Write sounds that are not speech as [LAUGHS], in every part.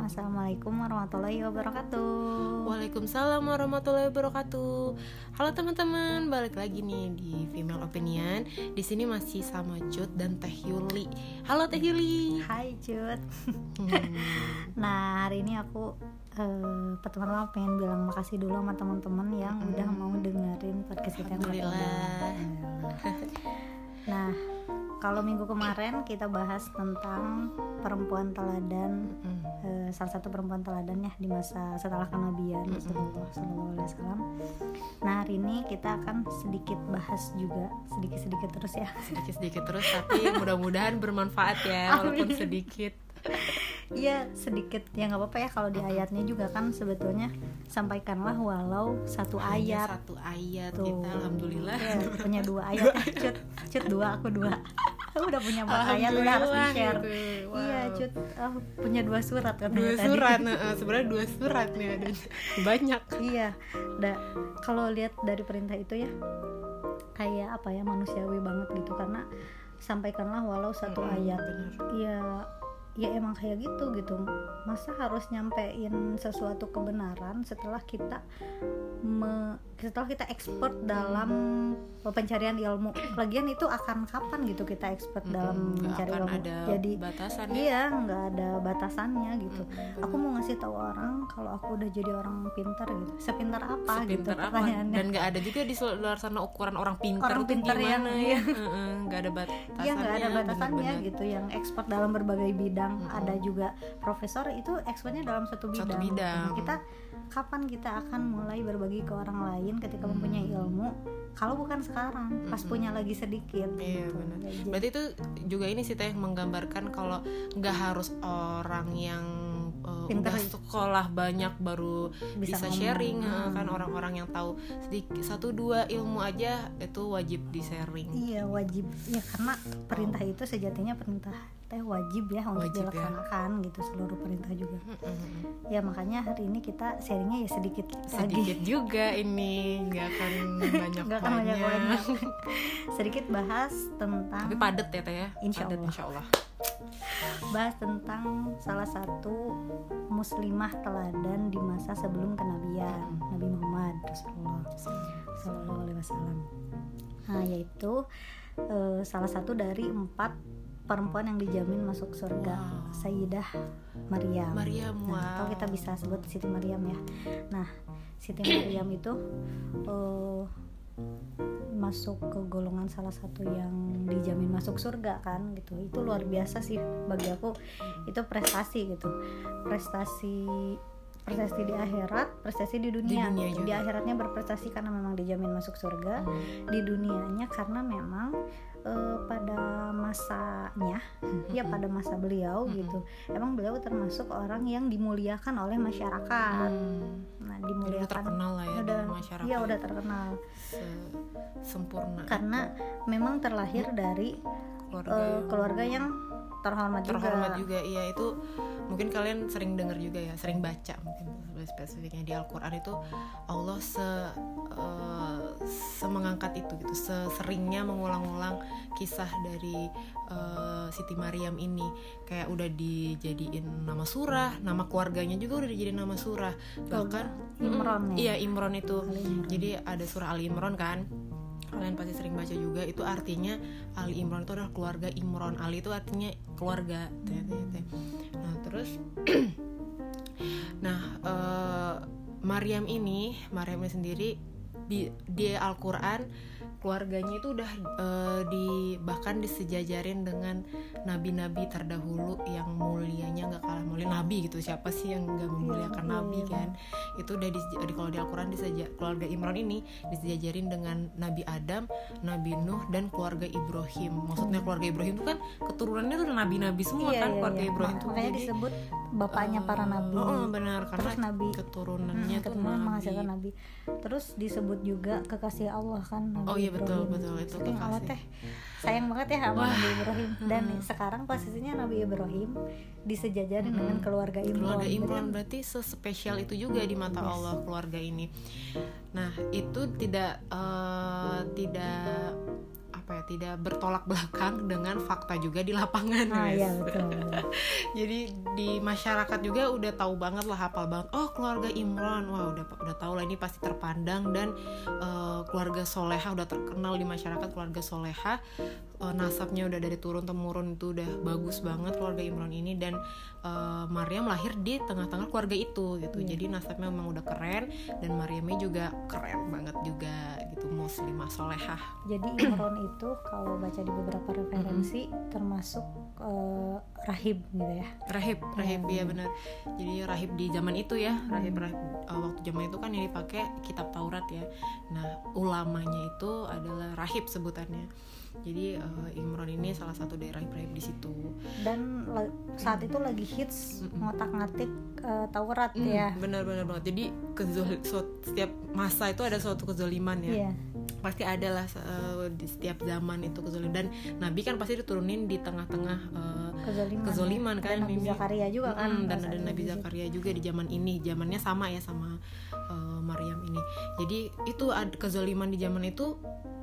Assalamualaikum warahmatullahi wabarakatuh. Waalaikumsalam warahmatullahi wabarakatuh. Halo teman-teman, balik lagi nih di Female Opinion. Di sini masih sama Cut dan Teh Yuli. Halo Teh Yuli. Hai Cut. Hmm, [LAUGHS] Nah hari ini aku eh, pertama-tama pengen bilang makasih dulu sama teman-teman yang Mm. udah mau dengerin podcast kita. Alhamdulillah. [LAUGHS] Nah kalau minggu kemarin kita bahas tentang perempuan teladan hmm, eh, salah satu perempuan teladan ya di masa setelah kenabian. Rasulullah Alaihi Wasallam. Nah hari ini kita akan sedikit bahas juga sedikit-sedikit terus ya. sedikit-sedikit terus tapi [LAUGHS] mudah-mudahan bermanfaat ya walaupun sedikit. Iya sedikit ya nggak apa-apa ya kalau di ayatnya juga kan sebetulnya sampaikanlah walau satu Hanya ayat. satu ayat Tuh. kita alhamdulillah. Ya, punya dua ayat ya, [LAUGHS] cut cut dua aku dua udah punya empat ayat udah harus di share gitu. Wow. iya cut oh, punya dua surat katanya Dua tadi. surat, [LAUGHS] nah, sebenarnya dua surat nih ada banyak. iya da kalau lihat dari perintah itu ya kayak apa ya manusiawi banget gitu karena sampaikanlah walau satu Mm-mm, ayat bener. ya ya emang kayak gitu gitu. Masa harus nyampein sesuatu kebenaran setelah kita me- setelah kita expert dalam pencarian ilmu? Lagian itu akan kapan gitu kita expert dalam Mm-mm, nggak mencari ilmu? ada jadi batasan ya. iya nggak ada batasannya gitu. Mm-mm, aku mau ngasih tahu orang kalau aku udah jadi orang pintar gitu. Sepintar apa gitu Sepintar apa? pertanyaannya. Dan nggak ada juga di luar sana ukuran orang pintar Orang pintar yang- ya? [LAUGHS] Heeh, nggak ada batasannya Iya nggak ada batasannya gitu. Yang expert dalam berbagai bidang Mm-mm. ada juga profesor itu expertnya dalam satu bidang, Satu bidang. Nah, kita kapan kita akan mulai berbagi ke orang lain ketika Hmm. mempunyai ilmu kalau bukan sekarang pas Mm-mm. punya lagi sedikit Iya gitu. benar. Jadi- Berarti itu juga ini sih teh menggambarkan kalau nggak harus orang yang uh, Pintar udah gitu. sekolah banyak baru bisa, ngomong. sharing Hmm. kan orang-orang yang tahu sedikit satu dua ilmu aja itu wajib di sharing. Iya wajib ya karena perintah itu sejatinya perintah teh wajib ya untuk Wajib ya. dilaksanakan gitu seluruh perintah juga Heeh. ya makanya hari ini kita sharingnya ya sedikit, Sedikit lagi juga ini nggak akan banyak [LAUGHS] nggak akan banyak banyak [LAUGHS] sedikit bahas tentang Tapi padet ya teh ya. Insya Padet, Allah. insya Allah. bahas tentang salah satu muslimah teladan di masa sebelum kenabian Nabi Muhammad Rasulullah Sallallahu Alaihi Wasallam. Nah yaitu eh, salah satu dari empat perempuan yang dijamin masuk surga Wow. Sayyidah Maryam. Maryam, Nah, atau wow. kita bisa sebut Siti Maryam ya. Nah Siti Maryam itu eh, masuk ke golongan salah satu yang dijamin masuk surga kan gitu itu luar biasa sih bagi aku itu prestasi gitu prestasi prestasi di akhirat prestasi di dunia, dunia di, akhiratnya berprestasi karena memang dijamin masuk surga Hmm. di dunianya karena memang eh, pada masanya ya pada masa beliau Mm-mm. gitu emang beliau termasuk orang yang dimuliakan oleh masyarakat Hmm. nah Jadi udah dimuliakan terkenal lah ya udah di masyarakat. iya udah terkenal Se- sempurna karena memang terlahir dari keluarga yang keluarga yang terhormat, terhormat juga. juga iya itu mungkin kalian sering dengar juga ya sering baca mungkin lebih spesifiknya di Al-Quran itu Allah se eh, semengangkat itu gitu seseringnya mengulang-ulang kisah dari eh, Siti Maryam ini kayak udah dijadiin nama surah nama keluarganya juga udah dijadiin nama surah bahkan Imron Mm, ya? iya Imron itu Imran. jadi ada surah Ali Imron kan kalian pasti sering baca juga itu artinya Ali Imron itu adalah keluarga Imron Ali itu artinya keluarga nah terus [CLEARS THROAT] nah eh, Maryam ini Maryam ini sendiri di di Al-Quran keluarganya itu udah eh, di bahkan disejajarin dengan nabi-nabi terdahulu yang mulianya nggak kalah mulia nabi gitu siapa sih yang nggak memuliakan iya, nabi iya. kan itu udah di, di- kalau di Al-Quran diseja, keluarga Imran ini disejajarin dengan Nabi Adam, Nabi Nuh dan keluarga Ibrahim. Maksudnya keluarga Ibrahim itu kan keturunannya tuh nabi-nabi semua Iya, kan iya, keluarga iya. Ibrahim tuh makanya jadi disebut bapaknya para eh, nabi oh, oh, benar karena terus nabi keturunannya Hmm, tuh keturunan nabi. menghasilkan nabi terus disebut juga kekasih Allah kan Nabi Oh iya, betul, Ibrahim. betul, itu Saking Allah teh sayang banget ya sama Wah, Nabi Ibrahim dan hmm. sekarang posisinya Nabi Ibrahim disejajarin dengan Mm-mm. keluarga Imran keluarga Imran kan berarti sespesial itu juga di mata Yes. Allah keluarga ini. Nah itu tidak eh, tidak apa ya tidak bertolak belakang dengan fakta juga di lapangan ah guys. iya [LAUGHS] betul. Jadi di masyarakat juga udah tahu banget lah hafal banget. Oh keluarga Imran. Wah udah udah tahu lah ini pasti terpandang dan uh, keluarga soleha udah terkenal di masyarakat keluarga soleha uh, nasabnya udah dari turun temurun itu udah bagus banget keluarga Imran ini dan uh, Maryam lahir di tengah-tengah keluarga itu gitu. Iya. jadi nasabnya memang udah keren dan Maryamnya juga keren banget juga gitu muslimah solehah. Jadi [CLEARS THROAT] Imron itu kalau baca di beberapa referensi termasuk eh, rahib gitu ya? Rahib rahib Hmm. ya benar. Jadi rahib di zaman itu ya rahib rahib uh, waktu zaman itu kan yang dipakai kitab Taurat ya. Nah ulamanya itu adalah rahib sebutannya. Jadi uh, Imron ini salah satu dari rahib-rahib di situ. Dan saat itu lagi hits ngotak-ngatik eh, Taurat Hmm, ya. benar-benar banget. Jadi kezol- setiap masa itu ada suatu kezoliman ya. Iya pasti ada lah uh, di setiap zaman itu kezoliman dan Nabi kan pasti diturunin di tengah-tengah uh, kezoliman kezoliman ya. kan dan Nabi ini. Zakaria juga kan dan ada Nabi. Zakaria juga di zaman ini zamannya sama ya sama uh, Maryam ini jadi itu ad- kezoliman di zaman itu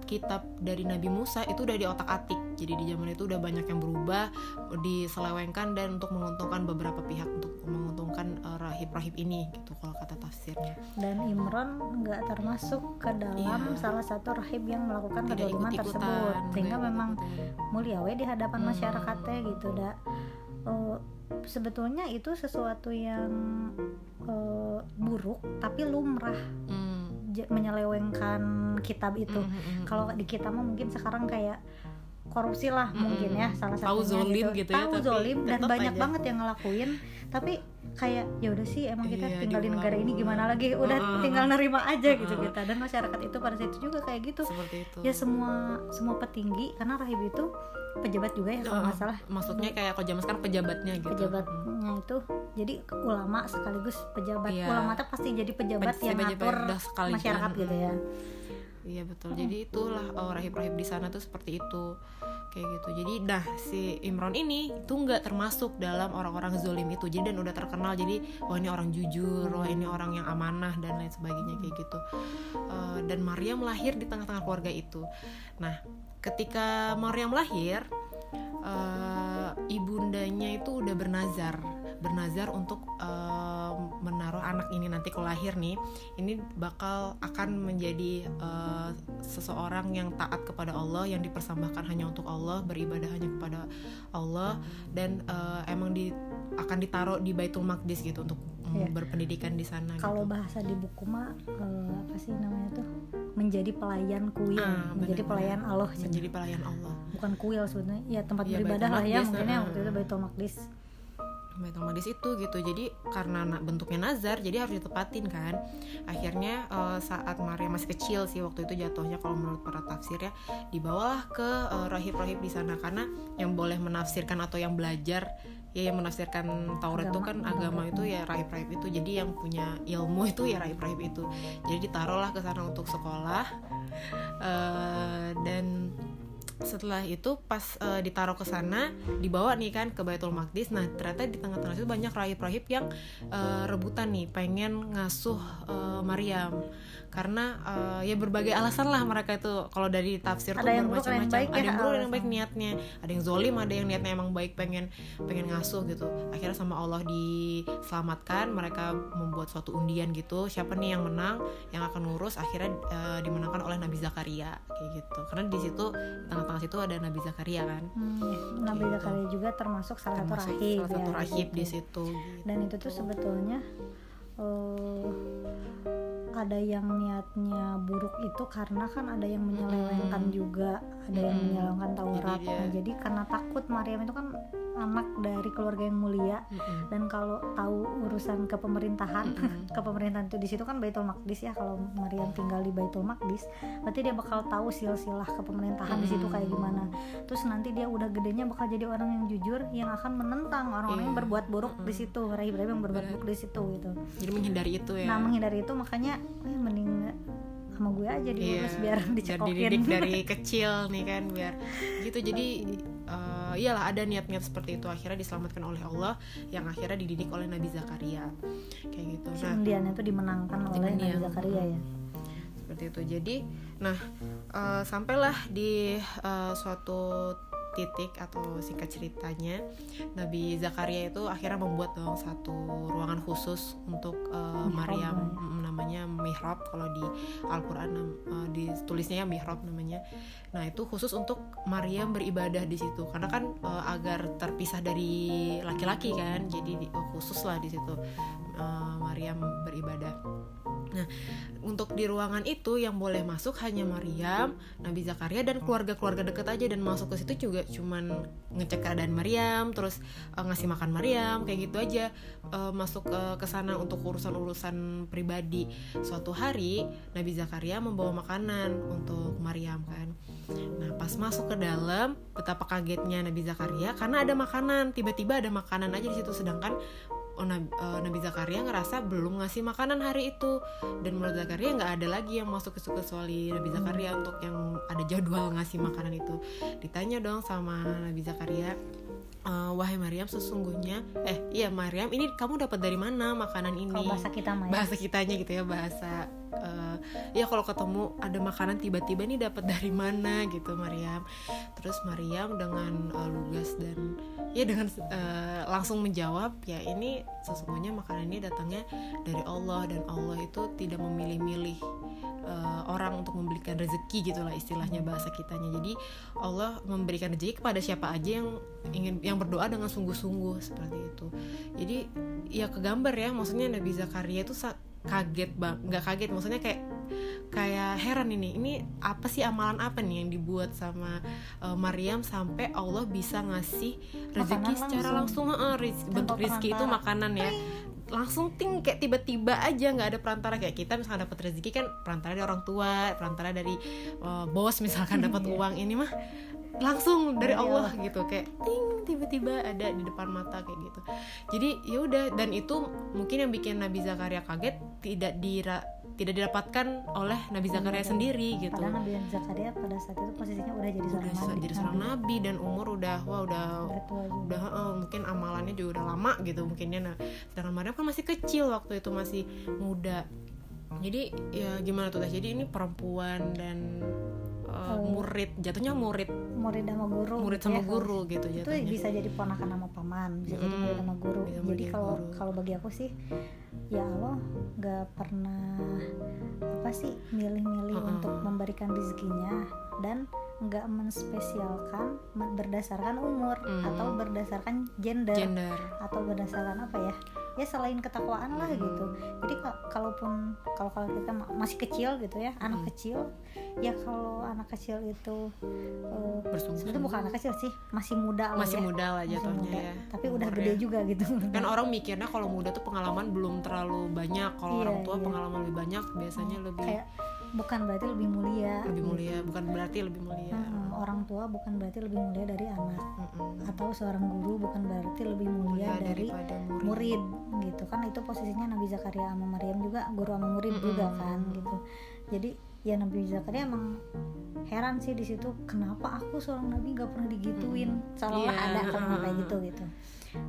kitab dari Nabi Musa itu udah di otak atik. Jadi di zaman itu udah banyak yang berubah diselewengkan dan untuk menguntungkan beberapa pihak untuk menguntungkan uh, rahib-rahib ini gitu kalau kata tafsirnya. Dan Imron nggak termasuk ke dalam Iya. salah satu rahib yang melakukan tidak kezaliman ikut-ikutan tersebut. Sehingga memang mulia we di hadapan Hmm. masyarakatnya gitu dah Eh, sebetulnya itu sesuatu yang eh, buruk tapi lumrah Hmm. j- menyelewengkan kitab itu Mm, mm, mm, kalau di kita mah mungkin sekarang kayak korupsi lah Mm-mm. mungkin ya salah Tahu satunya zolim gitu ya, tahu zolim dan banyak aja. banget yang ngelakuin tapi kayak ya udah sih emang kita Iya, tinggal di negara ini gimana lagi udah Heeh. tinggal nerima aja gitu Heeh. kita dan masyarakat itu pada saat itu juga kayak gitu seperti itu ya semua semua petinggi karena rahib itu pejabat juga ya kalau nggak Heeh. salah maksudnya kayak kalau zaman sekarang pejabatnya gitu pejabatnya itu jadi ulama sekaligus pejabat Iya. ulama tuh pasti jadi pejabat Pasti yang ngatur masyarakat gitu ya Iya betul. Jadi itulah oh, rahib-rahib di sana tuh seperti itu. Kayak gitu. Jadi nah si Imron ini itu nggak termasuk dalam orang-orang zolim itu. Jadi dan udah terkenal. Jadi wah ini orang jujur, wah ini orang yang amanah dan lain sebagainya kayak gitu. Eh, dan Maryam lahir di tengah-tengah keluarga itu. Nah ketika Maryam lahir eh, ibundanya itu udah bernazar bernazar untuk eh, menaruh anak ini nanti kalau lahir nih ini bakal akan menjadi eh, seseorang yang taat kepada Allah yang dipersembahkan hanya untuk Allah beribadah hanya kepada Allah dan eh, emang di akan ditaruh di Baitul Maqdis gitu untuk mm, Iya. berpendidikan di sana kalau gitu. bahasa di buku mah eh, apa sih namanya tuh menjadi pelayan kuil Ah, menjadi pelayan Allah menjadi pelayan Allah bukan kuil sebenarnya ya tempat Iya, beribadah lah ya mungkin ya ah. waktu itu Baitul Maqdis Baitul Maqdis itu gitu. Jadi karena na- bentuknya nazar jadi harus ditepatin kan. Akhirnya eh, saat Maria masih kecil sih waktu itu jatuhnya kalau menurut para tafsir ya dibawalah ke eh, rahib-rahib di sana. Karena yang boleh menafsirkan atau yang belajar ya yang menafsirkan Taurat itu kan Agama. agama itu ya rahib-rahib itu. Jadi yang punya ilmu itu ya rahib-rahib itu. Jadi ditaruhlah ke sana untuk sekolah Eh, dan setelah itu pas eh, ditaruh ke sana dibawa nih kan ke Baitul Maqdis. Nah ternyata di tengah-tengah itu banyak rahib-rahib yang eh, rebutan nih pengen ngasuh eh, Maryam karena eh, ya berbagai alasan lah mereka itu. Kalau dari tafsir Ada tuh buruk, ada bermacam-macam ya yang buruk ada yang baik niatnya. Ada yang zolim ada yang niatnya emang baik pengen pengen ngasuh gitu. Akhirnya sama Allah diselamatkan mereka membuat suatu undian gitu. Siapa nih yang menang yang akan ngurus? Akhirnya eh, dimenangkan oleh Nabi Zakaria kayak gitu. Karena di situ tengah-tengah situ ada Nabi Zakaria kan? Hmm, Nabi Gitu. Zakaria juga termasuk salah satu rahib salah satu ya, rahib gitu. di situ gitu. dan itu tuh sebetulnya eh, ada yang niatnya buruk itu karena kan ada yang menyelewengkan Mm. juga ada yang menyelewengkan Taurat Jadi dia- nah jadi karena takut Maryam itu kan anak dari keluarga yang mulia. Mm-mm. dan kalau tahu urusan kepemerintahan Mm-mm. [LAUGHS] kepemerintahan itu di situ kan Baitul Maqdis ya. Kalau Maryam tinggal di Baitul Maqdis berarti dia bakal tahu silsilah kepemerintahan di situ kayak gimana. Terus nanti dia udah gedenya bakal jadi orang yang jujur yang akan menentang orang-orang yang Iya. berbuat buruk di Mm-mm. situ rahib-rahib yang berbuat buruk di situ gitu. Jadi menghindari itu ya. Nah menghindari itu makanya eh, mending sama gue aja diurus Iya, biar biar dicekokin dididik dari [LAUGHS] kecil nih kan biar gitu. Jadi eh, iyalah ada niat-niat seperti itu akhirnya diselamatkan oleh Allah yang akhirnya dididik oleh Nabi Zakaria kayak gitu nah itu dimenangkan oleh Nabi Undian. Zakaria ya seperti itu jadi nah uh, sampailah di uh, suatu titik atau singkat ceritanya Nabi Zakaria itu akhirnya membuat dong satu ruangan khusus untuk uh, Maryam ya. Namanya mihrab kalau di Al-Qur'an uh, ditulisnya ya mihrab namanya. Nah, itu khusus untuk Maryam beribadah di situ karena kan uh, agar terpisah dari laki-laki kan. Jadi uh, khusus lah di situ uh, Maryam beribadah. Nah, untuk di ruangan itu yang boleh masuk hanya Maryam, Nabi Zakaria dan keluarga-keluarga deket aja dan masuk ke situ juga cuman ngecek keadaan Maryam, terus uh, ngasih makan Maryam kayak gitu aja. Uh, masuk ke sana untuk urusan-urusan pribadi. Suatu hari Nabi Zakaria membawa makanan untuk Maryam kan. Nah, pas masuk ke dalam, betapa kagetnya Nabi Zakaria karena ada makanan, tiba-tiba ada makanan aja di situ sedangkan Nabi, uh, Nabi Zakaria ngerasa belum ngasih makanan hari itu. Dan menurut Zakaria nggak ada lagi yang masuk ke kecuali Nabi Zakaria untuk yang ada jadwal ngasih makanan itu. Ditanya dong sama Nabi Zakaria uh, wahai Maryam sesungguhnya eh iya Maryam ini kamu dapat dari mana makanan ini? Kalau bahasa kita Maya. bahasa kitanya gitu ya bahasa uh, ya kalau ketemu ada makanan tiba-tiba ini dapat dari mana? Gitu Maryam. Terus Maryam dengan uh, lugas dan ya dengan uh, langsung menjawab ya ini sesungguhnya makanan ini datangnya dari Allah dan Allah itu tidak memilih-milih uh, orang untuk memberikan rezeki gitulah istilahnya bahasa kitanya. Jadi Allah memberikan rezeki kepada siapa aja yang ingin yang berdoa dengan sungguh-sungguh seperti itu. Jadi ya kegambar ya maksudnya Nabi Zakaria itu kaget bang nggak kaget maksudnya kayak kayak heran ini ini apa sih amalan apa nih yang dibuat sama uh, Maryam sampai Allah bisa ngasih rezeki secara langsung, langsung uh, riz, bentuk rezeki itu makanan ya. Langsung ting kayak tiba-tiba aja nggak ada perantara. Kayak kita misalnya dapat rezeki kan perantara dari orang tua perantara dari uh, bos misalkan dapat iya. uang. Ini mah langsung dari Allah gitu kayak ting tiba-tiba ada di depan mata kayak gitu jadi ya udah dan itu mungkin yang bikin Nabi Zakaria kaget tidak dira tidak didapatkan oleh Nabi Zakaria hmm. sendiri gitu. Padahal Nabi Zakaria pada saat itu posisinya udah jadi seorang udah nabi. jadi seorang nabi. nabi dan umur udah wah udah udah uh, mungkin amalannya juga udah lama gitu mungkinnya nah sedangkan Maryam kan masih kecil waktu itu masih muda. Jadi ya gimana tuh Jadi ini perempuan dan uh, murid jatuhnya murid murid sama guru murid sama ya, guru gitu itu jatuhnya. bisa jadi ponakan sama paman bisa mm, jadi murid sama guru jadi kalau kalau bagi aku sih ya Allah nggak pernah apa sih milih-milih uh -uh. untuk memberikan rezekinya dan nggak menspesialkan berdasarkan umur mm. atau berdasarkan gender, gender atau berdasarkan apa ya ya selain ketakwaan lah gitu jadi kalaupun kalau kalau kita masih kecil gitu ya anak hmm. kecil ya kalau anak kecil itu uh, sebetulnya bukan anak kecil sih masih muda lah masih ya. muda lah jatuhnya ya tapi udah gede ya. juga gitu kan orang mikirnya kalau muda tuh pengalaman belum terlalu banyak kalau iya, orang tua iya. pengalaman lebih banyak biasanya lebih kayak bukan berarti lebih mulia lebih mulia bukan berarti lebih mulia hmm, orang tua bukan berarti lebih mulia dari anak hmm. atau seorang guru bukan berarti lebih mulia, mulia dari murid. murid gitu kan itu posisinya Nabi Zakaria sama Maryam juga guru sama murid hmm. juga kan gitu jadi ya Nabi Zakaria emang heran sih di situ kenapa aku seorang nabi gak pernah digituin? Hmm. seolah-olah yeah. ada kalau kayak gitu gitu.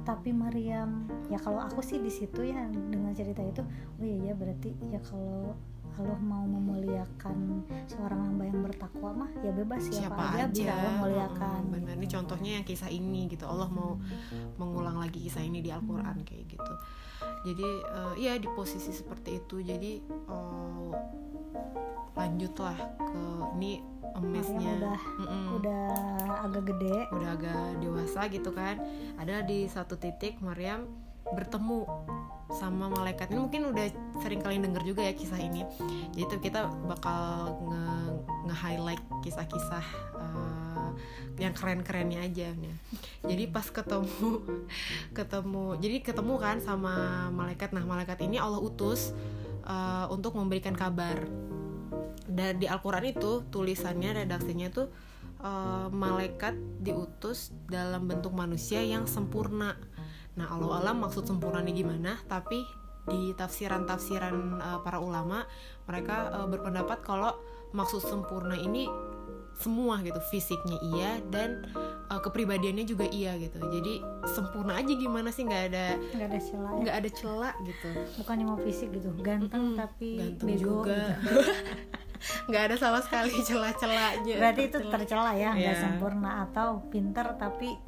Tapi Maryam ya kalau aku sih di situ ya dengan cerita itu oh iya ya berarti ya kalau Allah mau memuliakan seorang hamba yang bertakwa mah ya bebas siapa, siapa aja, aja. bisa Allah muliakan hmm, benar ini contohnya yang kisah ini gitu. Allah mau mengulang lagi kisah ini di Al-Qur'an kayak gitu. Jadi uh, ya di posisi seperti itu. Jadi uh, lanjutlah ke ini emesnya udah mm -mm. udah agak gede. Udah agak dewasa gitu kan. Ada di satu titik Maryam bertemu sama malaikat. Ini mungkin udah sering kalian denger juga ya kisah ini. Jadi itu kita bakal nge, nge highlight kisah-kisah uh, yang keren-kerennya aja nih jadi pas ketemu [LAUGHS] ketemu jadi ketemu kan sama malaikat. Nah malaikat ini Allah utus uh, untuk memberikan kabar. Dan di Al-Quran itu tulisannya redaksinya tuh uh, malaikat diutus dalam bentuk manusia yang sempurna. Nah, Allah alam maksud sempurna ini gimana, tapi di tafsiran-tafsiran uh, para ulama mereka uh, berpendapat kalau maksud sempurna ini semua gitu fisiknya iya dan uh, kepribadiannya juga iya gitu jadi sempurna aja gimana sih nggak ada nggak ada celah nggak ya? ada celah gitu bukannya mau fisik gitu ganteng mm -hmm. tapi ganteng bego juga gitu. [LAUGHS] nggak ada sama sekali celah-celahnya berarti itu tercela ya nggak Iya. sempurna atau pinter tapi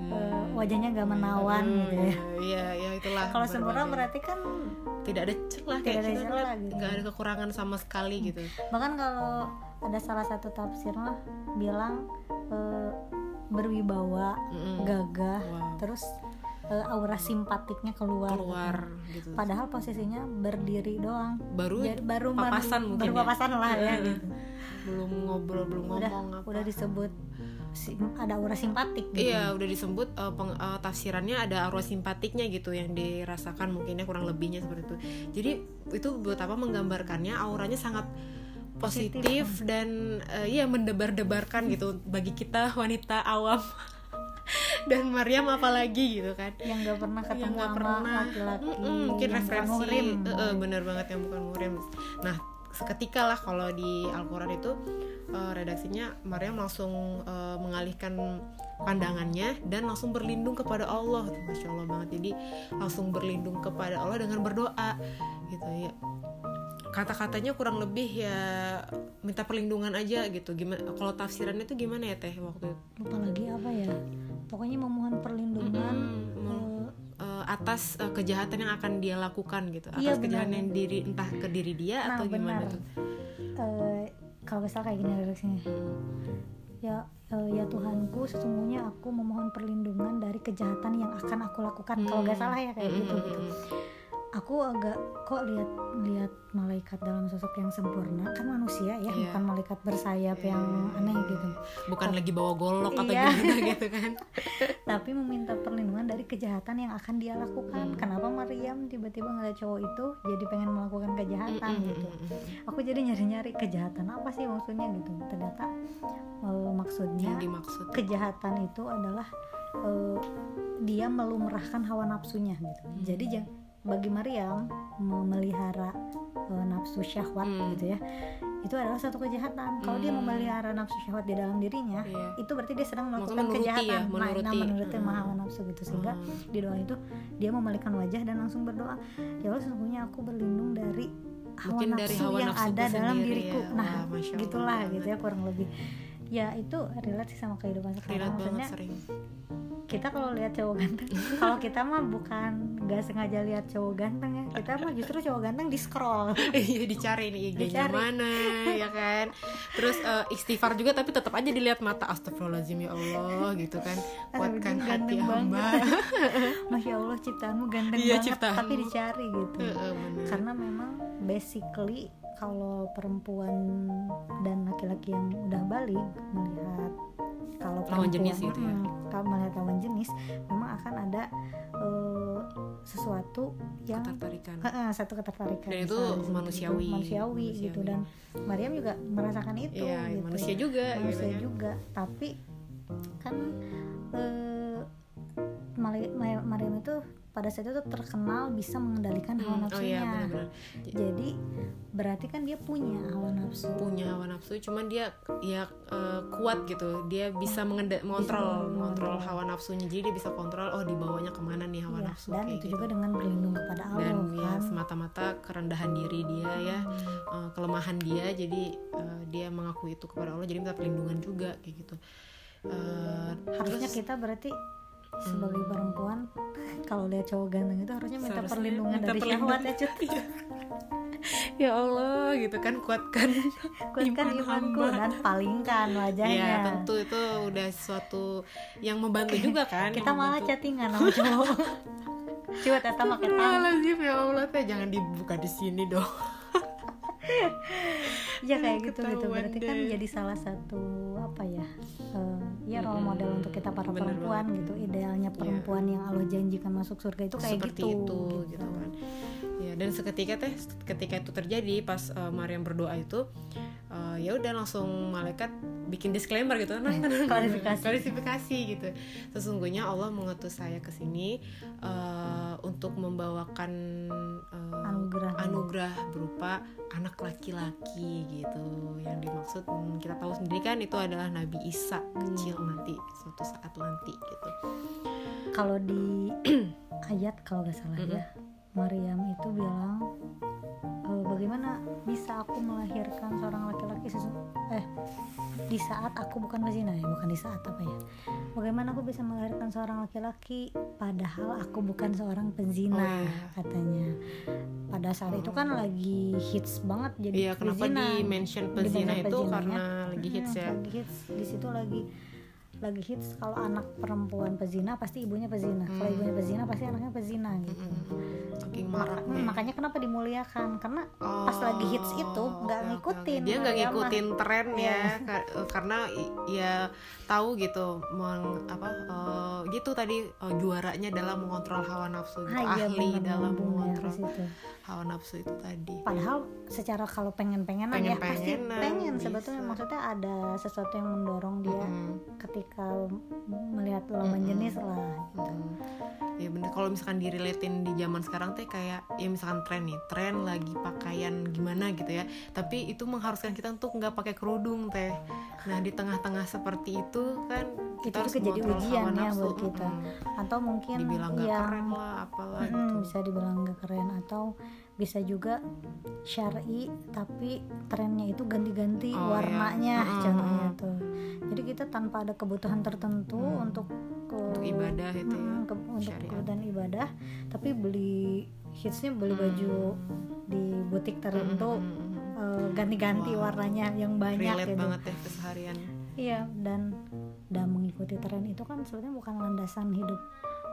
Hmm. eh, wajahnya nggak menawan gitu ya iya ya itulah kalau sempurna berarti kan tidak ada celah Tidak kayak ada kita celah gitu. nggak ada kekurangan sama sekali gitu bahkan kalau ada salah satu tafsir mah bilang eh, berwibawa Mm-mm. gagah Wow. terus eh, aura simpatiknya keluar keluar gitu padahal posisinya berdiri doang baru Jadi baru papasan mungkin baru ya. papasan lah ya Heeh. gitu. belum ngobrol belum udah ngomong apa udah disebut sim- ada aura simpatik gitu. Iya, udah disebut uh, peng- uh, tafsirannya ada aura simpatiknya gitu yang dirasakan mungkinnya kurang lebihnya seperti itu. Jadi itu buat apa menggambarkannya auranya sangat positif, dan uh, iya mendebar-debarkan gitu bagi kita wanita awam. [LAUGHS] dan Maryam apalagi gitu kan. yang nggak pernah ketemu Yang sama pernah. laki-laki Mm-mm, mungkin yang bukan referensi. Muhrim. eh, eh, bener banget yang bukan murim. Nah seketika lah kalau di Al-Quran itu eh, redaksinya Maryam langsung eh, mengalihkan pandangannya dan langsung berlindung kepada Allah. Masya Allah banget. Jadi langsung berlindung kepada Allah dengan berdoa gitu ya kata-katanya kurang lebih ya minta perlindungan aja gitu. Gimana kalau tafsirannya itu gimana ya teh waktu itu? Lupa lagi apa ya? Pokoknya memohon perlindungan Mm, eh, eh, atas eh, kejahatan yang akan dia lakukan gitu. Atas Iya, kejahatan benar. yang diri entah ke diri dia Nah, atau gimana benar. tuh? Eh, kalau nggak salah kayak gini redaksinya. Ya eh, ya Tuhanku sesungguhnya aku memohon perlindungan dari kejahatan yang akan aku lakukan. Kalau nggak salah ya kayak Mm, gitu mm, gitu. Mm, aku agak kok lihat lihat malaikat dalam sosok yang sempurna? Kan manusia ya Iya. bukan malaikat bersayap yang aneh gitu. Bukan lagi bawa golok atau Iya. gimana gitu kan. [LAUGHS] Tapi meminta perlindungan dari kejahatan yang akan dia lakukan. Mm. kenapa Maryam tiba-tiba ngeliat cowok itu jadi pengen melakukan kejahatan Mm, mm, gitu aku jadi nyari-nyari kejahatan apa sih maksudnya gitu. Ternyata eh, maksudnya yang dimaksud. kejahatan itu adalah eh, dia melumrahkan hawa nafsunya gitu. Jadi jang- bagi Maryam memelihara eh, nafsu syahwat Hmm. gitu ya itu adalah satu kejahatan kalau dia Hmm. memelihara nafsu syahwat di dalam dirinya Iya. itu berarti dia sedang melakukan menuruti ya, kejahatan nah, nah menuruti. menuruti Hmm. hawa nafsu gitu sehingga Hmm. di doa itu dia memalikan wajah dan langsung berdoa ya Allah sesungguhnya aku berlindung dari hawa Mungkin nafsu dari hawa yang nafsuku ada dalam sendiri diriku ya. nah Wah, Allah gitulah banget. gitu ya kurang lebih ya itu relate sih sama kehidupan sekarang relate maksudnya sering. kita kalau lihat cowok ganteng [LAUGHS] kalau kita mah bukan nggak sengaja lihat cowok ganteng ya kita mah justru cowok ganteng di scroll [LAUGHS] iya dicari nih IG-nya mana ya kan? Terus eh, istighfar juga tapi tetap aja dilihat mata. Astagfirullahaladzim ya Allah gitu kan. Kuatkan hati hamba. [LAUGHS] Masya Allah ciptaanmu ganteng Iya, banget ciptaanmu. tapi dicari gitu. Heeh, bener. karena memang basically kalau perempuan dan laki-laki yang udah balik melihat kalau Lawan jenis gitu ya? kalau melihat lawan jenis memang akan ada eh, sesuatu yang ketertarikan Heeh, satu ketertarikan Dan itu gitu. manusiawi. manusiawi gitu Manusiawi. dan Maryam juga merasakan itu Iya, gitu. manusia juga manusia gitu juga tapi kan eh, Mari- Ma- Maryam itu pada saat itu terkenal bisa mengendalikan hawa Hmm, oh iya nafsunya benar-benar. Jadi berarti kan dia punya hawa nafsu. Punya hawa nafsu cuman dia ya eh, kuat gitu. Dia bisa mengontrol Bisa mengontrol hawa nafsunya. Jadi dia bisa kontrol oh dibawanya ke mana nih hawa Iya, nafsu dan kayak itu gitu. juga dengan berlindung kepada Allah dan ya kan? semata-mata kerendahan diri dia ya. Eh, kelemahan dia jadi eh, dia mengakui itu kepada Allah jadi minta perlindungan juga kayak gitu. Eh, harusnya terus kita berarti sebagai perempuan [LAUGHS] kalau lihat cowok ganteng itu harusnya minta Seharusnya perlindungan minta dari perlindungan. syahwat ya cut ya Allah gitu kan kuatkan [LAUGHS] kuatkan iman imanku hamba. dan palingkan wajahnya. Ya tentu itu udah sesuatu yang membantu juga kan kita yang malah membantu. chattingan sama cowok. [LAUGHS] Cuat eta pakai tangan. Ya Allah teh jangan dibuka di sini dong [LAUGHS] ya kayak gitu gitu. berarti kan deh. jadi salah satu apa ya eh, ya role model untuk kita para Bener perempuan gitu. Idealnya perempuan yang Allah janjikan masuk surga itu kayak seperti gitu itu gitu. kan. Ya dan seketika teh ketika itu terjadi pas eh, Maryam berdoa itu eh, ya udah langsung malaikat bikin disclaimer gitu. Nah, [LAUGHS] nah, nah, Klarifikasi. klarifikasi gitu. Sesungguhnya Allah mengutus saya ke sini eh, untuk membawakan eh, Anugerah. anugerah berupa anak laki-laki gitu. Yang dimaksud hmm, kita tahu sendiri kan itu adalah Nabi Isa kecil nanti suatu saat nanti gitu. Kalau di [CLEARS THROAT] ayat kalau nggak salah ya Maryam itu bilang e, bagaimana bisa aku melahirkan seorang laki-laki sesu eh di saat aku bukan pezina ya bukan di saat apa ya. Bagaimana aku bisa melahirkan seorang laki-laki padahal aku bukan seorang pezina Oh, iya. katanya. Pada saat itu kan lagi hits banget jadi Iya, kenapa di mention pezina Di-mention itu karena lagi hits Hmm, ya. lagi hits. Di situ lagi lagi hits kalau anak perempuan pezina pasti ibunya pezina kalau Hmm. ibunya pezina pasti anaknya pezina gitu Mm-mm. Saking Maka- maraknya. makanya kenapa dimuliakan karena Oh, pas lagi hits itu nggak ngikutin dia nggak ngikutin tren Iya. ya ka- karena ya tahu gitu meng, apa eh, gitu tadi eh, juaranya dalam mengontrol hawa nafsu gitu. Ah, iya, ahli bener, dalam ya ke mengontrol situ. Hawa nafsu itu tadi padahal secara kalau pengen-pengenan ya pasti pengen bisa. sebetulnya maksudnya ada sesuatu yang mendorong dia Mm-mm. ketika melihat lawan Mm-mm. jenis lah gitu. Mm. ya bener kalau misalkan direlatin di zaman sekarang teh kayak ya misalkan tren nih tren lagi pakaian gimana gitu ya tapi itu mengharuskan kita untuk nggak pakai kerudung teh nah di tengah-tengah seperti itu kan kita Itu harus jadi ujian ya nafsu. buat kita. Mm-mm. atau mungkin dibilang nggak yang keren lah apalah Mm-mm, gitu bisa dibilang gak keren atau bisa juga syari tapi trennya itu ganti-ganti Oh, warnanya iya. Mm-mm. contohnya tuh jadi kita tanpa ada kebutuhan tertentu Hmm. untuk ke, untuk ibadah itu ya Mm-mm, ke- untuk syariat. kebutuhan ibadah tapi beli hitsnya beli Hmm. baju di butik tertentu Mm, mm, mm, mm. eh, ganti-ganti Wow. warnanya yang banyak relate gitu banget ya keseharian Iya, dan dan mengikuti tren itu kan sebenarnya bukan landasan hidup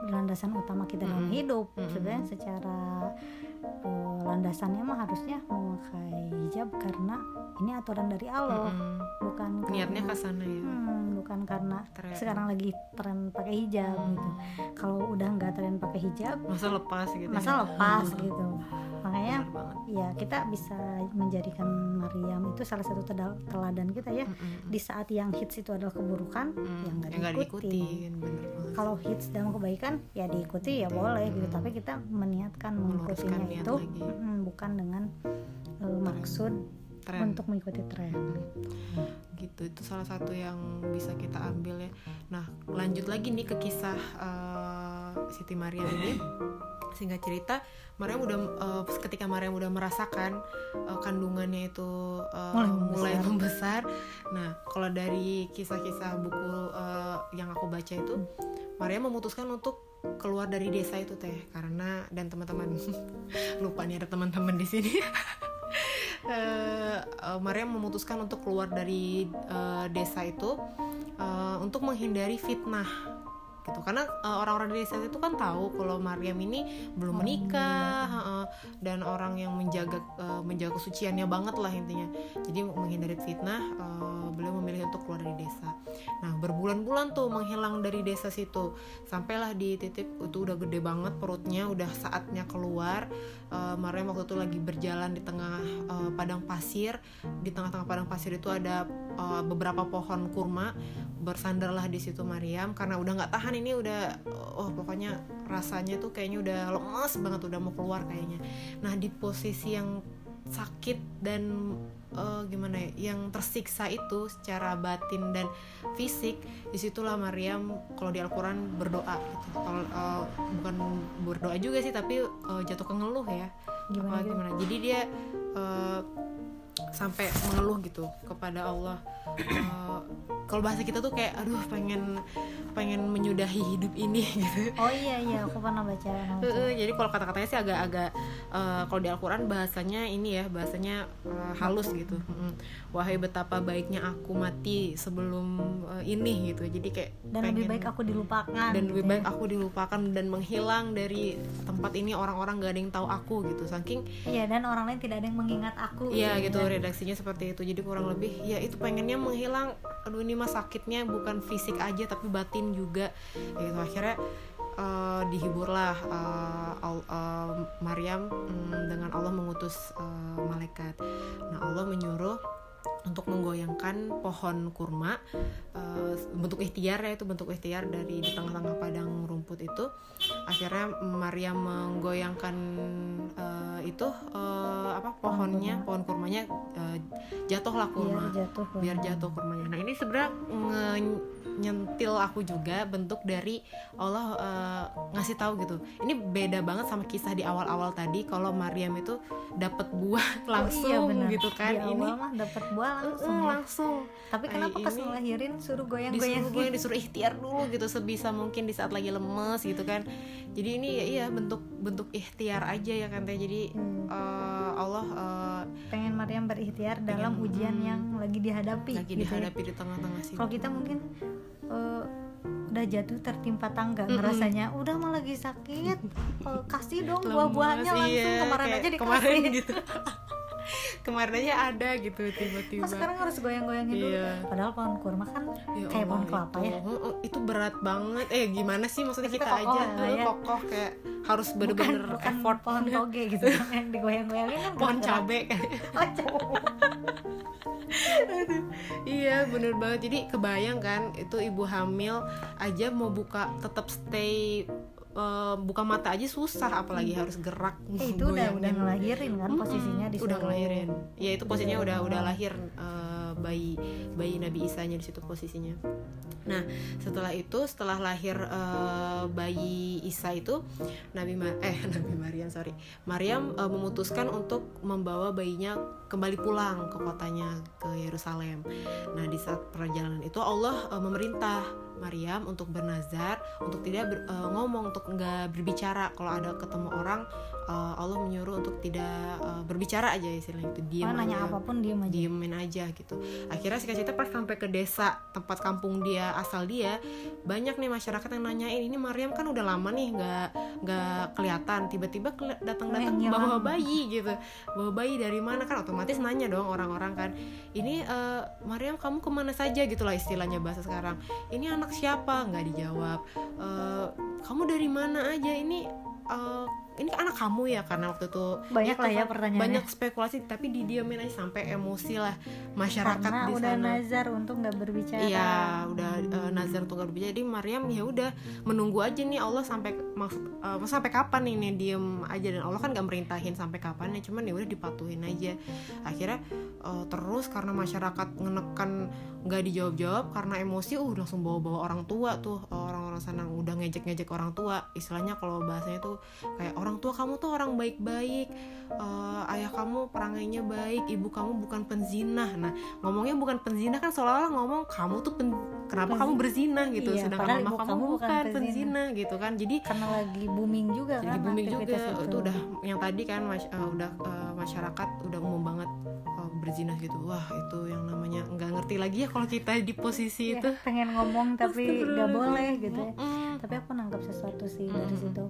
landasan utama kita dalam Mm-mm. hidup. Mm-mm. Sebenarnya secara eh, landasannya mah harusnya memakai hijab karena ini aturan dari Allah, Mm-mm. bukan niatnya ke sana ya Hmm, bukan karena Tren. sekarang lagi tren pakai hijab gitu. Kalau udah nggak tren pakai hijab, masa lepas gitu masa ya. lepas gitu. Makanya ya kita bisa menjadikan Maryam itu salah satu teladan kita ya Mm-mm. di saat yang hits itu adalah keburukan Mm, yang nggak yang nggak diikutin. diikutin bener banget kalau hits dalam kebaikan ya diikuti ya boleh gitu. Tapi kita meniatkan mengikutinya itu mm, bukan dengan uh, maksud tren untuk mengikuti tren gitu itu salah satu yang bisa kita ambil ya nah lanjut lagi nih ke kisah eh, Siti Maryam ini singkat cerita Maryam udah eh, ketika Maryam udah merasakan eh, kandungannya itu eh, Mulai mulai, membesar. membesar. Nah, kalau dari kisah-kisah buku eh, yang aku baca itu, Maryam memutuskan untuk keluar dari desa itu teh karena dan teman-teman [LAUGHS] lupa nih ada teman-teman di sini. [LAUGHS] Eh, Maryam memutuskan untuk keluar dari eh, desa itu eh, untuk menghindari fitnah gitu. Karena eh, orang-orang di desa itu kan tahu kalau Maryam ini belum menikah heeh, dan orang yang menjaga eh, menjaga kesuciannya banget lah intinya. Jadi menghindari fitnah eh, beliau memilih untuk keluar dari desa. Nah berbulan-bulan tuh menghilang dari desa situ. Sampailah di titik itu udah gede banget perutnya udah saatnya keluar. Eh, Maryam waktu itu lagi berjalan di tengah eh, padang pasir. Di tengah-tengah padang pasir itu ada eh, beberapa pohon kurma. Bersandarlah di situ Maryam karena udah nggak tahan ini udah oh pokoknya rasanya tuh kayaknya udah lemes banget udah mau keluar kayaknya. Nah di posisi yang sakit dan eh, gimana ya yang tersiksa itu secara batin dan fisik di situlah Maryam kalau di Al-Quran berdoa gitu. Kalau eh, bukan berdoa juga sih tapi eh, jatuh ke ngeluh ya. Gimana? gimana? Jadi dia eh, sampai mengeluh gitu kepada Allah. Eh, kalau bahasa kita tuh kayak aduh pengen pengen menyudahi hidup ini [LAUGHS] gitu. Oh iya iya aku pernah baca. Heeh, jadi kalau kata-katanya sih agak-agak eh, kalau di Al-Quran bahasanya ini ya bahasanya eh, halus gitu. Wahai betapa baiknya aku mati sebelum eh, ini gitu. Jadi kayak dan lebih pengen- baik aku dilupakan dan gitu lebih ya. baik aku dilupakan dan menghilang dari tempat ini orang-orang gak ada yang tahu aku gitu. Saking iya dan orang lain tidak ada yang mengingat aku Iya gitu gitu. ya. Redaksinya seperti itu. Jadi kurang lebih ya itu pengennya menghilang. Aduh ini mah sakitnya bukan fisik aja tapi batin juga. Gitu. Akhirnya eh, dihiburlah Al- eh, Maryam mm, dengan Allah mengutus eh, malaikat. Nah Allah menyuruh untuk menggoyangkan pohon kurma eh, bentuk ikhtiar ya itu bentuk ikhtiar dari di tengah-tengah padang rumput itu akhirnya Maria menggoyangkan uh, itu uh, apa pohonnya pohon kurmanya uh, jatuhlah kurma biar jatuh kurma. biar jatuh kurmanya. Nah ini sebenarnya nyentil aku juga bentuk dari Allah uh, ngasih tahu gitu. Ini beda banget sama kisah di awal-awal tadi kalau Maryam itu dapat buah langsung oh, iya gitu kan. Di ini mah dapat buah langsung uh, langsung. Tapi kenapa pas ngelahirin suruh goyang-goyang disuruh goyang disuruh ikhtiar dulu gitu sebisa mungkin di saat lagi lemes gitu kan jadi ini ya iya bentuk bentuk ikhtiar aja ya kan teh jadi hmm. uh, Allah uh, pengen Maryam berikhtiar dalam ujian hmm, yang lagi dihadapi lagi gitu ya. dihadapi ya. di tengah-tengah sih kalau kita mungkin uh, udah jatuh tertimpa tangga mm -hmm. ngerasanya udah mah lagi sakit [LAUGHS] uh, kasih dong buah-buahnya langsung iya, kemarin aja dikasih kemarin gitu [LAUGHS] [LAUGHS] kemarin aja ada gitu tiba-tiba. Nah, sekarang harus goyang-goyangin iya. dulu padahal pohon kurma kan ya kayak pohon kelapa itu, ya. oh, oh, itu berat banget. Eh gimana sih maksudnya kita, kita aja ya, ya. kokoh kayak harus bener-bener effort. pohon [LAUGHS] toge gitu. Yang digoyang-goyangin kan pohon cabe kan [LAUGHS] oh, iya bener banget. Jadi kebayang kan itu ibu hamil aja mau buka tetap stay uh, buka mata aja susah apalagi harus gerak. Eh, itu udah udah ngelahirin kan posisinya di udah ngelahirin. Ya itu posisinya udah udah lahir uh, bayi bayi Nabi Isa nya di situ posisinya. Nah setelah itu setelah lahir uh, bayi Isa itu Nabi Ma eh [LAUGHS] Nabi Maryam sorry. Maryam uh, memutuskan untuk membawa bayinya kembali pulang ke kotanya ke Yerusalem. Nah di saat perjalanan itu Allah uh, memerintah Maryam untuk bernazar untuk tidak ber, uh, ngomong untuk nggak berbicara. Kalau ada ketemu orang uh, Allah menyuruh untuk tidak uh, berbicara aja istilahnya itu diam oh, nanya apa pun diam aja. Diemin aja gitu. Akhirnya si cerita pas sampai ke desa tempat kampung dia asal dia banyak nih masyarakat yang nanyain ini Maryam kan udah lama nih nggak nggak kelihatan. Tiba-tiba datang-datang bawa bayi gitu. Bawa bayi dari mana? Kan otomatis nanya dong orang-orang kan. Ini uh, Maryam kamu ke mana saja? Gitulah istilahnya bahasa sekarang. Ini anak siapa? Nggak dijawab. Uh, kamu dari mana aja? Ini uh, ini anak kamu ya karena waktu itu banyak ya, lah ya pertanyaan banyak spekulasi tapi didiamin aja sampai emosi lah masyarakat karena di udah nazar untuk nggak berbicara. Iya udah uh, nazar untuk nggak berbicara. Jadi Maryam ya udah menunggu aja nih Allah sampai maksud uh, sampai kapan nih nih diem aja. Dan Allah kan nggak merintahin sampai kapan ya cuman ya udah dipatuhin aja. Akhirnya uh, terus karena masyarakat ngenekan nggak dijawab-jawab karena emosi uh langsung bawa-bawa orang tua tuh orang-orang sana udah ngejek-ngejek orang tua istilahnya kalau bahasanya tuh kayak orang tua kamu tuh orang baik-baik uh, ayah kamu perangainya baik ibu kamu bukan penzina nah ngomongnya bukan penzina kan seolah-olah ngomong kamu tuh pen, kenapa Penzina. kamu berzina gitu iya, sedangkan mama kamu, bukan, bukan penzina. penzina gitu kan jadi karena lagi booming juga lagi kan booming juga itu. itu udah yang tadi kan mas, uh, udah uh, masyarakat udah umum banget berzina gitu wah itu yang namanya nggak ngerti lagi ya kalau kita di posisi ya, itu pengen ngomong tapi nggak boleh gitu ya. Mm. tapi aku nangkap sesuatu sih mm. dari situ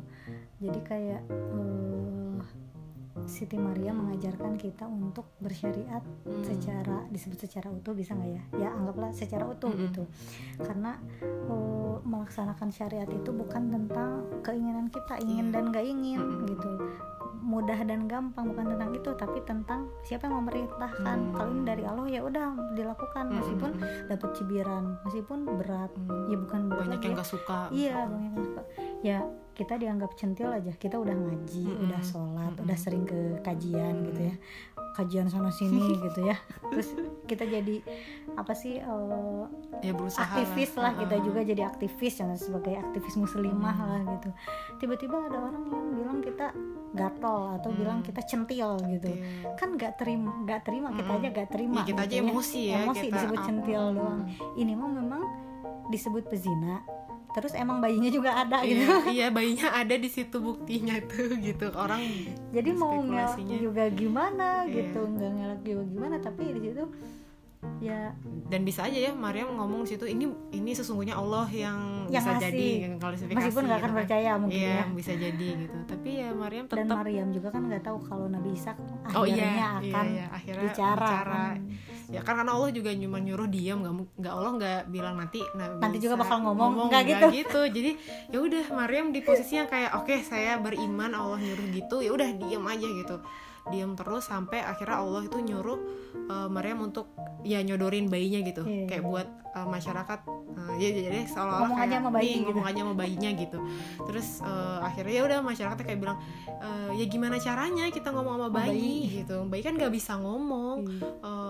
jadi kayak uh, Siti Maria mengajarkan kita untuk bersyariat hmm. secara disebut secara utuh bisa nggak ya ya anggaplah secara utuh hmm. gitu karena uh, melaksanakan syariat itu bukan tentang keinginan kita ingin yeah. dan gak ingin hmm. gitu mudah dan gampang bukan tentang itu tapi tentang siapa yang memerintahkan hmm. kalau ini dari Allah ya udah dilakukan hmm. meskipun dapat cibiran meskipun berat hmm. ya bukan berat banyak yang gak suka iya banyak yang suka ya kita dianggap centil aja. Kita udah ngaji hmm. udah sholat hmm. udah sering ke kajian hmm. gitu ya. Kajian sana sini [LAUGHS] gitu ya. Terus kita jadi apa sih uh, ya berusaha aktivis lah, lah kita juga jadi aktivis yang sebagai aktivis muslimah hmm. lah gitu. Tiba-tiba ada orang yang bilang kita gatel atau hmm. bilang kita centil gitu. Kan nggak terima nggak terima kita aja nggak terima ya, kita gitu aja emosi ya, emosi kita disebut centil doang. Ini mah memang disebut pezina terus emang bayinya juga ada iya, gitu [LAUGHS] iya bayinya ada di situ buktinya tuh gitu orang jadi mau ngelak juga gimana iya. gitu nggak ngelak juga gimana tapi di situ ya dan bisa aja ya Maryam ngomong situ ini ini sesungguhnya Allah yang, yang bisa ngasih. jadi meskipun nggak akan gitu kan. percaya mungkin iya, ya bisa jadi gitu tapi ya Maryam tetap dan Maryam juga kan nggak tahu kalau Nabi Isa oh, iya, akhirnya iya, akan iya, akhirnya bicara, bicara. Kan. Ya kan karena Allah juga cuma nyuruh diam nggak nggak Allah nggak bilang nanti Nabi nanti juga bakal ngomong, ngomong nggak gitu. gitu. Jadi ya udah Maryam di posisi yang kayak oke okay, saya beriman Allah nyuruh gitu. Ya udah diam aja gitu. Diem terus sampai akhirnya Allah itu nyuruh uh, Maryam untuk ya nyodorin bayinya gitu. Iya. kayak buat uh, masyarakat uh, ya jadi seolah-olah Ngomong aja kayak sama bayi gitu. ngomong aja sama bayinya gitu. Terus uh, akhirnya ya udah masyarakatnya kayak bilang "Eh, ya gimana caranya kita ngomong sama bayi, bayi. gitu. Bayi kan nggak bisa ngomong. Iya.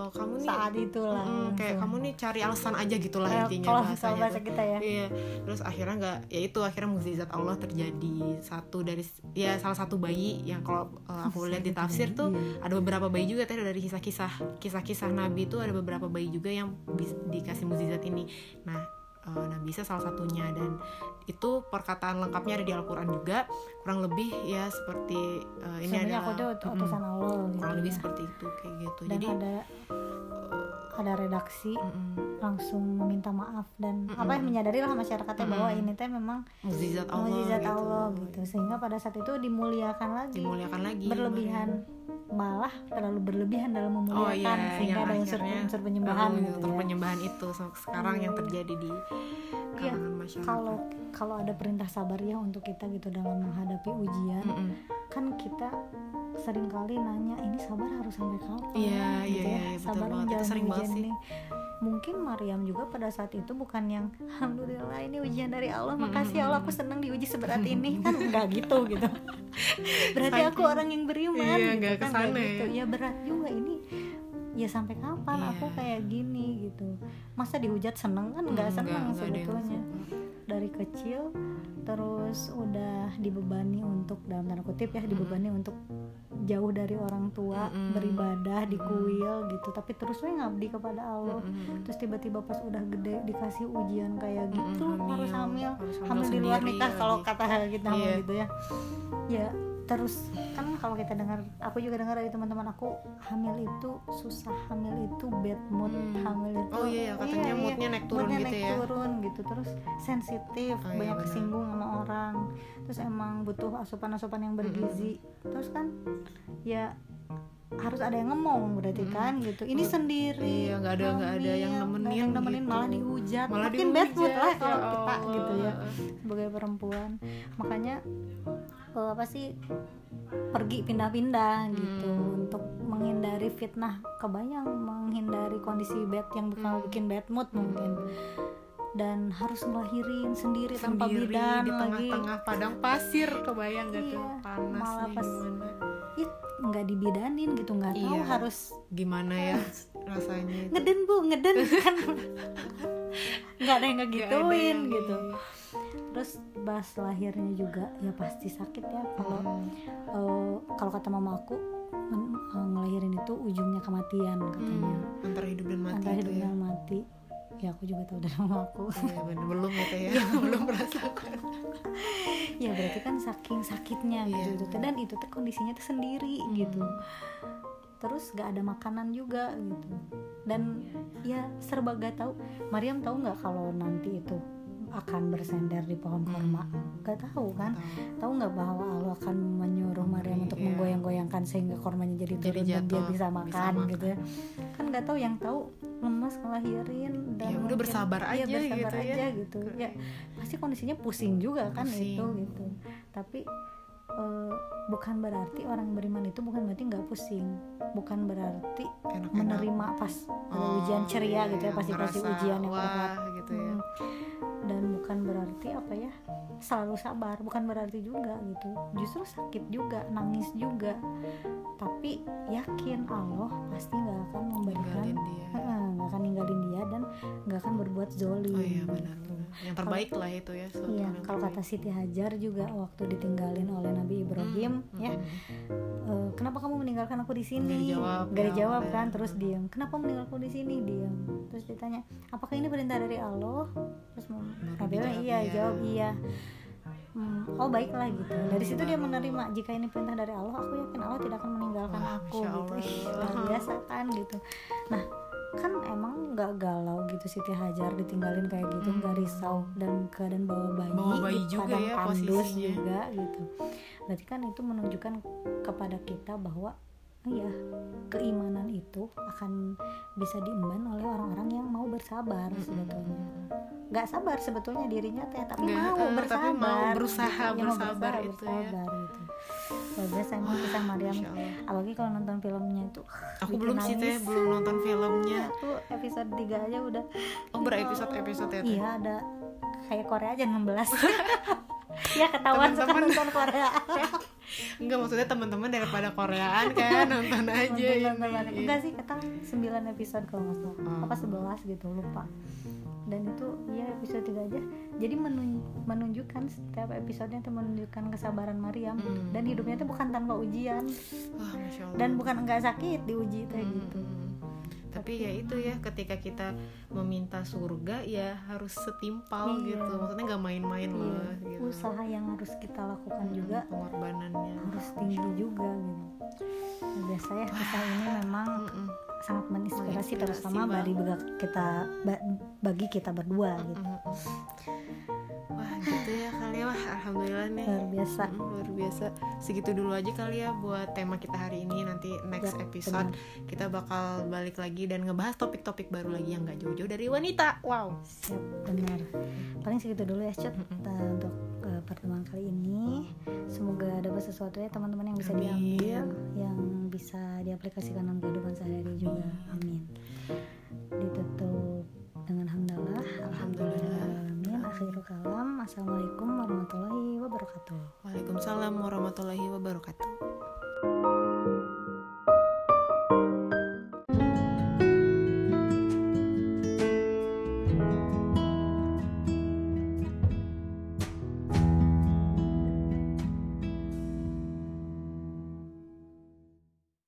Eh, kamu nih saat itulah mm, kayak kamu nih cari alasan aja gitulah Eh, intinya kalau bahasanya bahasa kita ya Iya, terus akhirnya nggak, ya itu akhirnya mukjizat Allah terjadi satu dari ya salah satu bayi yang kalau uh, aku lihat di tafsir tuh Iya. ada beberapa bayi juga teh dari kisah-kisah kisah-kisah Nabi itu ada beberapa bayi juga yang dikasih mukjizat ini. Nah, uh, Nabi Isa salah satunya dan itu perkataan lengkapnya ada di Al-Qur'an juga. Kurang lebih ya seperti uh, ini sebenarnya adalah aku tuh Mm-mm. utusan Allah gitu kurang lebih ya. seperti itu kayak gitu. dan Jadi ada ada redaksi mm-mm, langsung meminta maaf dan Mm-mm. apa yang menyadari lah masyarakatnya bahwa Mm-mm. ini teh memang mukjizat Allah mukjizat gitu. Allah gitu sehingga pada saat itu dimuliakan lagi Dimuliakan lagi. berlebihan malah terlalu berlebihan dalam memuliakan Oh iya, sehingga ada unsur akhirnya, unsur penyembahan Oh, gitu ya. penyembahan itu sekarang yang terjadi di Iya, kalangan masyarakat. kalau kalau ada perintah sabar ya untuk kita gitu dalam menghadapi ujian Mm-mm. kan kita sering kali nanya ini sabar harus sampai kapan Iya, gitu iya, ya iya, betul sabar banget. Itu sering banget ujian sih. ini mungkin Maryam juga pada saat itu bukan yang alhamdulillah ini ujian dari Allah makasih ya Allah aku senang diuji seberat [LAUGHS] ini kan enggak gitu gitu [LAUGHS] berarti aku orang yang beriman Iya, gitu kan ke sana nggak gitu ya. ya berat juga ini ya sampai kapan Iya. aku kayak gini gitu masa dihujat seneng kan nggak Mm, seneng sebetulnya. Dari kecil terus udah dibebani untuk dalam tanda kutip ya dibebani untuk jauh dari orang tua Mm-mm. beribadah di kuil gitu tapi terus we ngabdi kepada Allah Mm-mm. terus tiba-tiba pas udah gede dikasih ujian kayak gitu harus hamil harus hamil di luar nikah kalau lagi. kata kita hamil Iya. gitu ya ya terus kan kalau kita dengar aku juga dengar dari teman-teman aku hamil itu susah hamil itu bad mood Hmm. hamil itu Oh iya, ya, katanya iya, iya. moodnya naik turun Moodnya gitu naik ya. turun gitu terus sensitif Oh, iya, banyak kesinggung sama orang terus emang butuh asupan-asupan yang bergizi terus kan ya harus ada yang ngomong berarti kan gitu ini Oh, sendiri iya, nggak ada- nggak ada yang nemenin yang nemenin gitu. malah dihujat Malah makin bad mood dihujat, lah kalau ya kita gitu ya sebagai perempuan makanya apa sih pergi pindah-pindah gitu Hmm. untuk menghindari fitnah kebayang menghindari kondisi bad yang bakal Hmm. bikin bad mood mungkin dan harus ngelahirin sendiri, tanpa Sendiri bidan di lagi tengah-tengah padang pasir kebayang gak tuh Iya, panas malah nih pas- nggak dibidanin gitu nggak tahu Iya. harus gimana ya [LAUGHS] rasanya itu. ngeden bu ngeden kan [LAUGHS] nggak ada yang ngegituin gitu terus bahas lahirnya juga ya pasti sakit ya. Kalau Hmm. eh, kalau kata mama aku men- eh, ngelahirin itu ujungnya kematian katanya. Hmm, antara hidup dan mati antara hidup ya. dan mati. Ya aku juga tahu dari mama aku. Iya, bener. belum ya teh [LAUGHS] ya. [LAUGHS] Belum merasakan. Ya berarti kan saking sakitnya Iya, gitu tuh. dan itu tuh kondisinya tuh sendiri gitu. Hmm. terus gak ada makanan juga gitu. Dan ya serba gak tahu. Mariam tahu nggak kalau nanti itu akan bersender di pohon korma Hmm. gak tahu kan Tahu. nggak bahwa Allah akan menyuruh Maryam untuk Iya. menggoyang-goyangkan sehingga kormanya jadi Jadi turun dan dia jatuh, bisa bisa makan makan. gitu ya kan nggak tahu yang tahu lemas ngelahirin dan Ya udah mungkin- bersabar iya, aja bersabar gitu ya. aja gitu ya pasti kondisinya pusing juga kan Pusing. itu gitu tapi eh, bukan berarti orang beriman itu bukan berarti nggak pusing bukan berarti Enak-enak. menerima pas Oh, ujian ceria gitu ya iya, pasti kasih ngerasa, ujian yang berat wah gitu ya Hmm. dan bukan berarti apa ya selalu sabar bukan berarti juga gitu justru sakit juga nangis juga tapi yakin Allah pasti nggak akan memberikan nggak akan ninggalin dia dan nggak akan berbuat zolim oh iya benar benar. yang terbaik lah itu ya Iya, kalau kata. Siti Hajar juga waktu ditinggalin oleh Nabi Ibrahim, Hmm, ya, hmm. "Eh, kenapa kamu meninggalkan aku di sini? Nggak dijawab, ya, udah. kan, terus diam. Kenapa meninggalkanku di sini? Diam. Terus ditanya, apakah ini perintah dari Allah? Terus Nabi Baru bilang, dijawab iya, iya. jawab iya. Hmm, oh baiklah gitu. Dari situ dia menerima jika ini perintah dari Allah, aku yakin Allah tidak akan meninggalkan Wah, aku gitu. Luar biasa kan gitu. Nah, kan emang nggak galau gitu Siti Hajar ditinggalin kayak gitu nggak Hmm. risau dan keadaan bawa bayi, Bawa bayi juga ya tandus posisinya. juga gitu berarti kan itu menunjukkan kepada kita bahwa iya keimanan itu akan bisa diemban oleh orang-orang yang mau bersabar Hmm, sebetulnya. Nggak sabar sebetulnya dirinya teh tapi Nggak, mau eh, bersabar tapi mau berusaha, Ya, mau bersabar itu ya. bersabar gitu. Luar biasa emang kisah Maryam Masya Allah. apalagi kalau nonton filmnya itu aku belum sih teh nangis. belum nonton filmnya. Aku episode 3 aja udah. Oh berepisode episode ya teh? Iya ada kayak Korea aja 16 [LAUGHS] ya ketahuan suka nonton Korea. [LAUGHS] Enggak maksudnya teman-teman daripada Koreaan kan nonton aja Nonton- nonton. ini enggak sih kata 9 episode kalau nggak salah. Hmm. apa 11 gitu lupa. Dan itu ya episode 3 aja. Jadi menun- menunjukkan setiap episodenya itu menunjukkan kesabaran Maryam. Hmm. dan hidupnya itu bukan tanpa ujian. Allah. Dan bukan enggak sakit diuji kayak Hmm, gitu. hmm. Tapi ya itu ya ketika kita meminta surga ya harus setimpal Iya. gitu. Maksudnya nggak main-main Iya, loh gitu. Usaha yang harus kita lakukan Hmm, juga pengorbanannya. harus tinggi juga gitu. Nah, biasa ya kisah ini memang Mm-mm. sangat menginspirasi terutama bagi kita ba- bagi kita berdua gitu. Mm-mm. wah gitu ya kali ya. Wah alhamdulillah nih. Luar biasa. Mm, luar biasa. Segitu dulu aja kali ya buat tema kita hari ini. Nanti next Ya, episode kita bakal balik lagi dan ngebahas topik-topik baru lagi yang gak jauh-jauh dari wanita. Wow. Siap benar. Paling segitu dulu ya Cut Nah, untuk uh, pertemuan kali ini. Semoga dapat sesuatu ya teman-teman yang bisa Amin. diambil yang bisa diaplikasikan dalam kehidupan sehari-hari juga. Amin. Ditutup dengan hamdalah. Alhamdulillah. Amin. Akhirul kalam. Assalamualaikum warahmatullahi wabarakatuh. Waalaikumsalam warahmatullahi wabarakatuh